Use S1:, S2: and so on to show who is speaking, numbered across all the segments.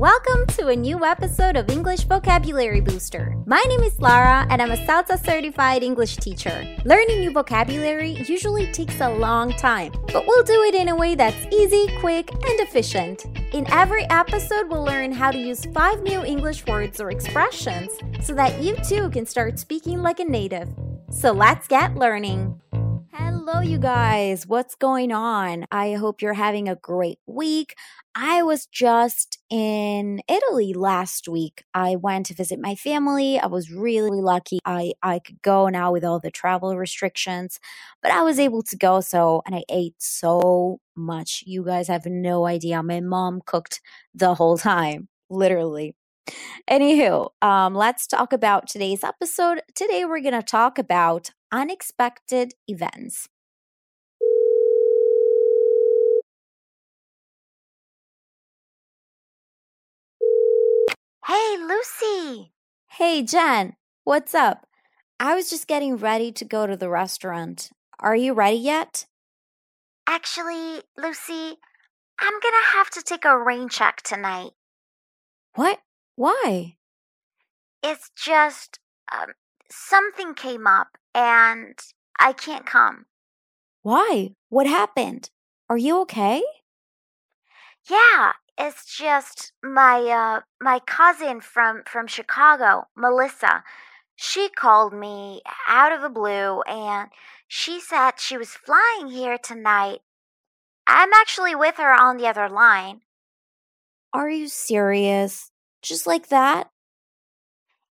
S1: Welcome to a new episode of English Vocabulary Booster. My name is Lara and I'm a CELTA certified English teacher. Learning new vocabulary usually takes a long time, but we'll do it in a way that's easy, quick, and efficient. In every episode, we'll learn how to use five new English words or expressions so that you too can start speaking like a native. So let's get learning. Hello, you guys. What's going on? I hope you're having a great week. I was just in Italy last week. I went to visit my family. I was really lucky. I, I could go now with all the travel restrictions, but I was able to go. So, and I ate so much. You guys have no idea. My mom cooked the whole time, literally. Anywho, um, let's talk about today's episode. Today, we're going to talk about unexpected events.
S2: Hey, Lucy!
S1: Hey, Jen, what's up? I was just getting ready to go to the restaurant. Are you ready yet?
S2: Actually, Lucy, I'm gonna have to take a rain check tonight.
S1: What? Why?
S2: It's just, um, something came up and I can't come.
S1: Why? What happened? Are you okay?
S2: Yeah, it's just my uh my cousin from from Chicago, Melissa. She called me out of the blue and she said she was flying here tonight. I'm actually with her on the other line.
S1: Are you serious? Just like that?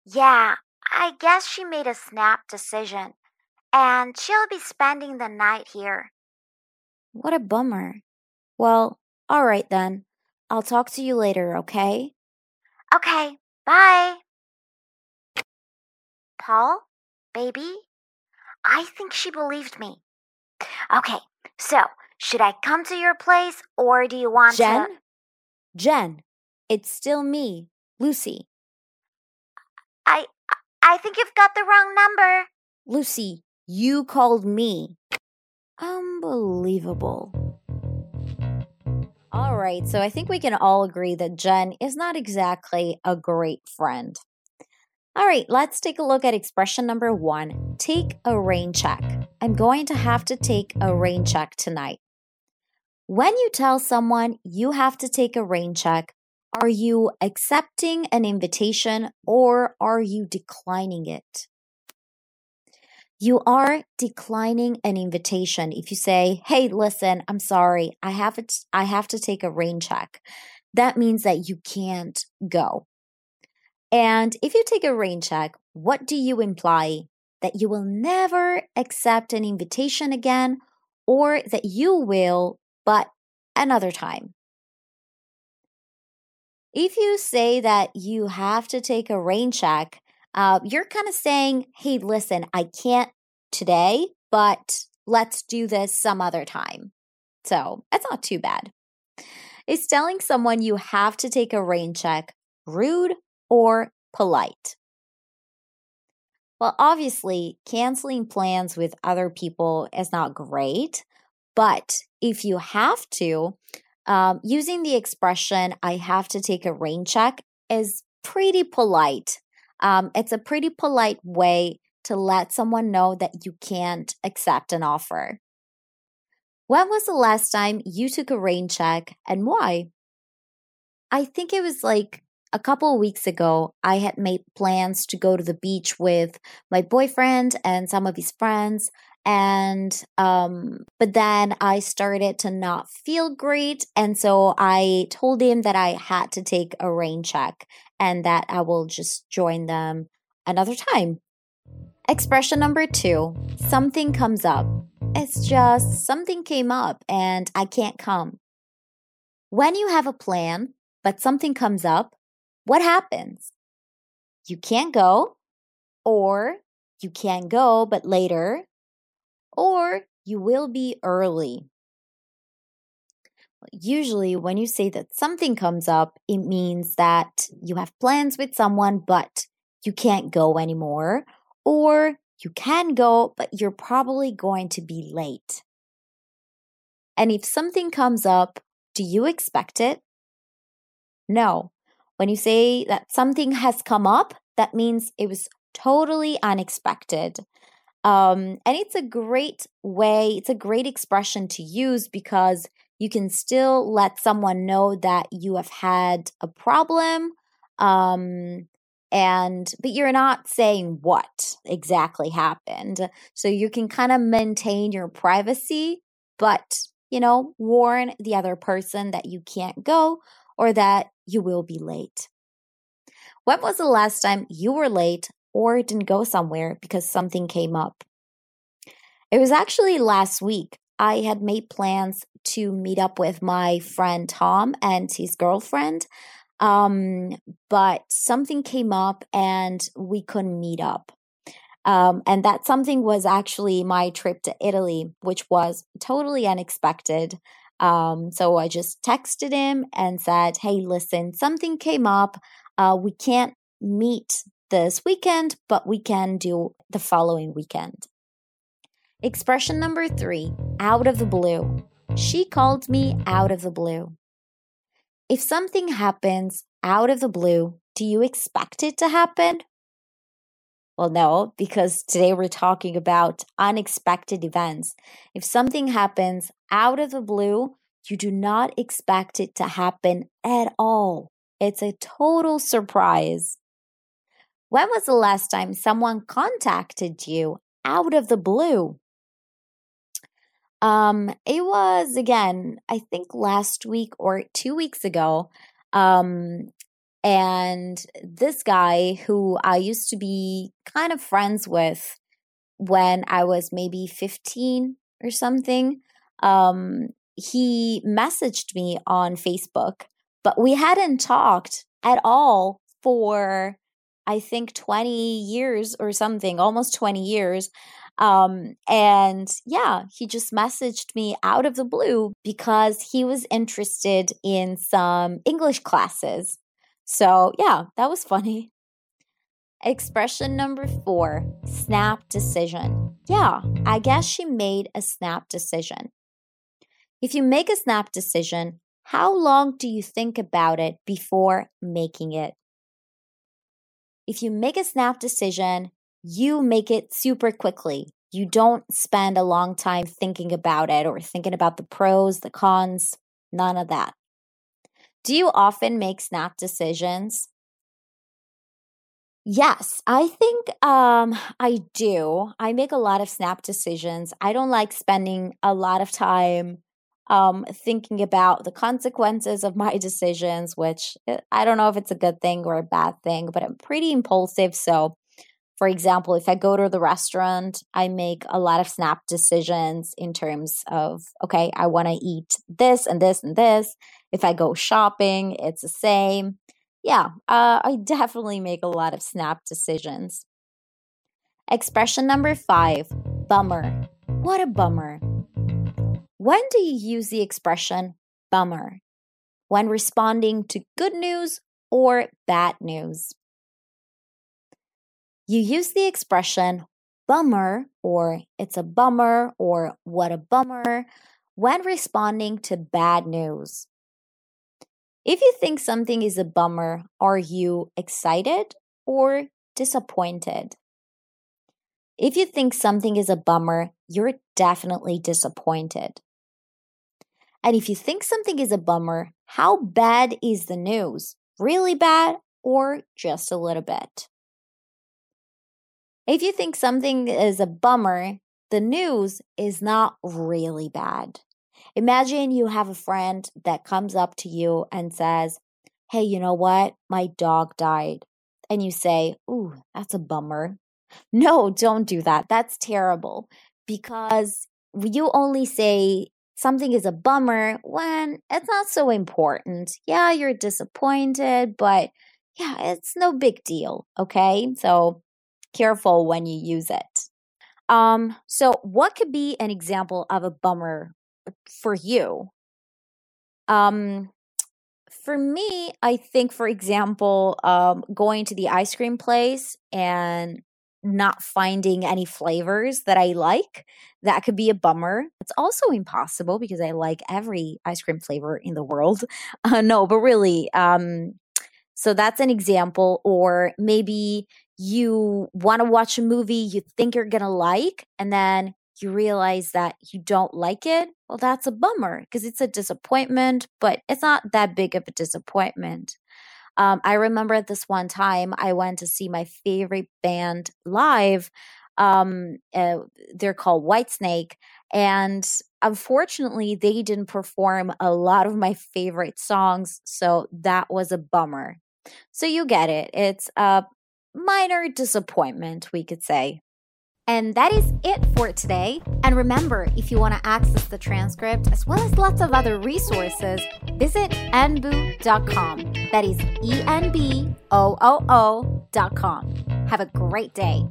S2: Yeah, I guess she made a snap decision and she'll be spending the night here.
S1: What a bummer. Well, all right then. I'll talk to you later, okay?
S2: Okay, bye. Paul, baby, I think she believed me. Okay, so should I come to your place or do you want
S1: Jen?
S2: to?
S1: Jen, it's still me, Lucy.
S2: I think you've got the wrong number.
S1: Lucy, you called me. Unbelievable. All right, so I think we can all agree that Jen is not exactly a great friend. All right, let's take a look at expression number one take a rain check. I'm going to have to take a rain check tonight. When you tell someone you have to take a rain check, are you accepting an invitation or are you declining it? You are declining an invitation if you say, "Hey, listen, I'm sorry. I have it I have to take a rain check." That means that you can't go. And if you take a rain check, what do you imply? That you will never accept an invitation again or that you will but another time. If you say that you have to take a rain check, uh, you're kind of saying, hey, listen, I can't today, but let's do this some other time. So that's not too bad. Is telling someone you have to take a rain check rude or polite? Well, obviously, canceling plans with other people is not great, but if you have to, um, using the expression, I have to take a rain check, is pretty polite. Um, it's a pretty polite way to let someone know that you can't accept an offer. When was the last time you took a rain check and why? I think it was like a couple weeks ago. I had made plans to go to the beach with my boyfriend and some of his friends and um but then i started to not feel great and so i told him that i had to take a rain check and that i will just join them another time. Expression number 2 something comes up. It's just something came up and i can't come. When you have a plan but something comes up what happens? You can't go or you can go but later or you will be early. Usually, when you say that something comes up, it means that you have plans with someone, but you can't go anymore, or you can go, but you're probably going to be late. And if something comes up, do you expect it? No. When you say that something has come up, that means it was totally unexpected. Um, and it's a great way, it's a great expression to use because you can still let someone know that you have had a problem. Um, and but you're not saying what exactly happened. So you can kind of maintain your privacy, but you know, warn the other person that you can't go or that you will be late. When was the last time you were late or it didn't go somewhere because something came up? It was actually last week. I had made plans to meet up with my friend Tom and his girlfriend. Um, but something came up and we couldn't meet up. Um, and that something was actually my trip to Italy, which was totally unexpected. Um, so I just texted him and said, Hey, listen, something came up. Uh, we can't meet this weekend, but we can do the following weekend. Expression number three out of the blue. She called me out of the blue. If something happens out of the blue, do you expect it to happen? Well, no, because today we're talking about unexpected events. If something happens out of the blue, you do not expect it to happen at all. It's a total surprise. When was the last time someone contacted you out of the blue? Um, it was again, I think last week or two weeks ago. Um, and this guy who I used to be kind of friends with when I was maybe 15 or something, um, he messaged me on Facebook, but we hadn't talked at all for I think 20 years or something, almost 20 years. Um, and yeah, he just messaged me out of the blue because he was interested in some English classes. So yeah, that was funny. Expression number four snap decision. Yeah, I guess she made a snap decision. If you make a snap decision, how long do you think about it before making it? If you make a snap decision, you make it super quickly. You don't spend a long time thinking about it or thinking about the pros, the cons, none of that. Do you often make snap decisions? Yes, I think um, I do. I make a lot of snap decisions. I don't like spending a lot of time um, thinking about the consequences of my decisions, which eh, I don't know if it's a good thing or a bad thing, but I'm pretty impulsive. So, for example, if I go to the restaurant, I make a lot of snap decisions in terms of, okay, I want to eat this and this and this. If I go shopping, it's the same. Yeah, uh, I definitely make a lot of snap decisions. Expression number five bummer. What a bummer. When do you use the expression bummer? When responding to good news or bad news? You use the expression bummer or it's a bummer or what a bummer when responding to bad news. If you think something is a bummer, are you excited or disappointed? If you think something is a bummer, you're definitely disappointed. And if you think something is a bummer, how bad is the news? Really bad or just a little bit? If you think something is a bummer, the news is not really bad. Imagine you have a friend that comes up to you and says, Hey, you know what? My dog died. And you say, Ooh, that's a bummer. No, don't do that. That's terrible because you only say something is a bummer when it's not so important. Yeah, you're disappointed, but yeah, it's no big deal. Okay. So careful when you use it. Um, so what could be an example of a bummer for you? Um, for me, I think, for example, um, going to the ice cream place and not finding any flavors that I like. That could be a bummer. It's also impossible because I like every ice cream flavor in the world. Uh, no, but really, um, So that's an example. Or maybe you want to watch a movie you think you're going to like, and then you realize that you don't like it. Well, that's a bummer because it's a disappointment, but it's not that big of a disappointment. Um, I remember at this one time, I went to see my favorite band live. Um, uh, they're called Whitesnake. And unfortunately, they didn't perform a lot of my favorite songs. So that was a bummer. So you get it. It's a minor disappointment, we could say. And that is it for today. And remember, if you want to access the transcript as well as lots of other resources, visit enboo.com. That is E N B O O O.com. Have a great day.